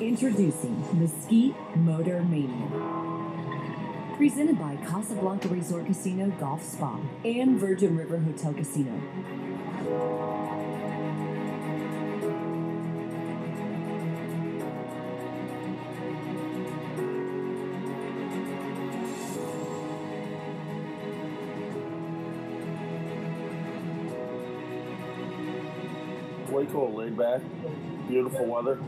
Introducing Mesquite Motor Mania. Presented by Casablanca Resort Casino Golf Spa and Virgin River Hotel Casino. Way cool, laid back, beautiful weather,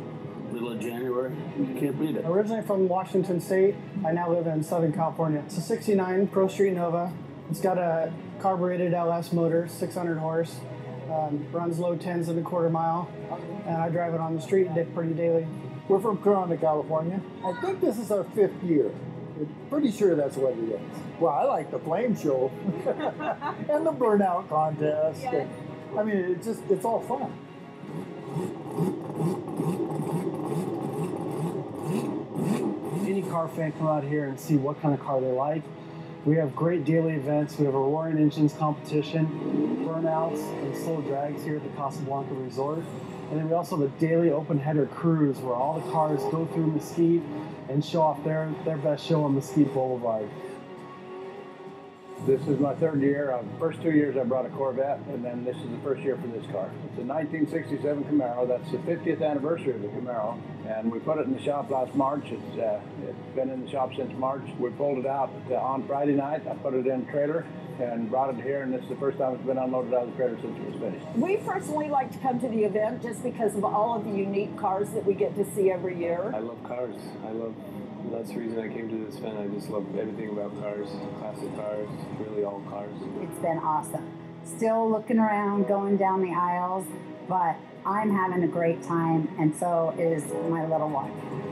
middle of January. You can't beat it. Originally from Washington State, I now live in Southern California. It's a 69 Pro Street Nova. It's got a carbureted LS motor, 600 horse, um, runs low tens and a quarter mile, and I drive it on the street da- pretty daily. We're from Corona, California. I think this is our fifth year. I'm pretty sure that's what it is. Well, I like the flame show and the burnout contest. and- I mean, it's just, it's all fun. Any car fan come out here and see what kind of car they like. We have great daily events. We have a roaring engines competition, burnouts, and slow drags here at the Casablanca Resort. And then we also have a daily open header cruise where all the cars go through Mesquite and show off their, their best show on Mesquite Boulevard. This is my third year. Uh, first two years I brought a Corvette, and then this is the first year for this car. It's a 1967 Camaro. That's the 50th anniversary of the Camaro, and we put it in the shop last March. It's, uh, it's been in the shop since March. We pulled it out uh, on Friday night. I put it in a trailer and brought it here, and this is the first time it's been unloaded out of the trailer since it was finished. We personally like to come to the event just because of all of the unique cars that we get to see every year. I love cars. I love. That's the reason I came to this event. I just love everything about cars, classic cars, really all cars. It's been awesome. Still looking around, going down the aisles, but I'm having a great time, and so is my little one.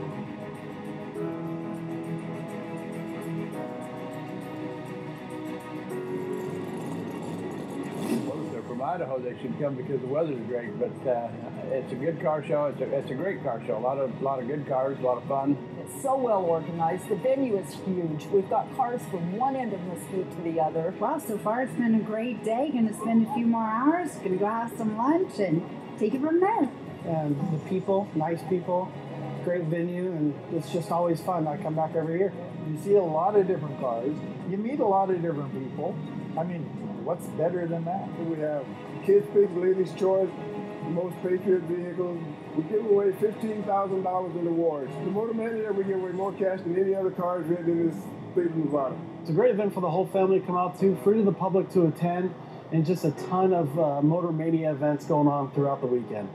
From Idaho, they should come because the weather's great. But uh, it's a good car show. It's a, it's a great car show. A lot of lot of good cars, a lot of fun. It's so well organized. The venue is huge. We've got cars from one end of Mesquite to the other. Well, so far it's been a great day. Gonna spend a few more hours. Gonna go have some lunch and take it from there. And the people, nice people, great venue, and it's just always fun. I come back every year. You see a lot of different cars. You meet a lot of different people. I mean, what's better than that? We have Kids Pick, Ladies Choice, most Patriot vehicles. We give away $15,000 in awards. The Motor Mania, we give away more cash than any other car event in this state of Nevada. It's a great event for the whole family to come out to, free to the public to attend, and just a ton of uh, Motor Mania events going on throughout the weekend.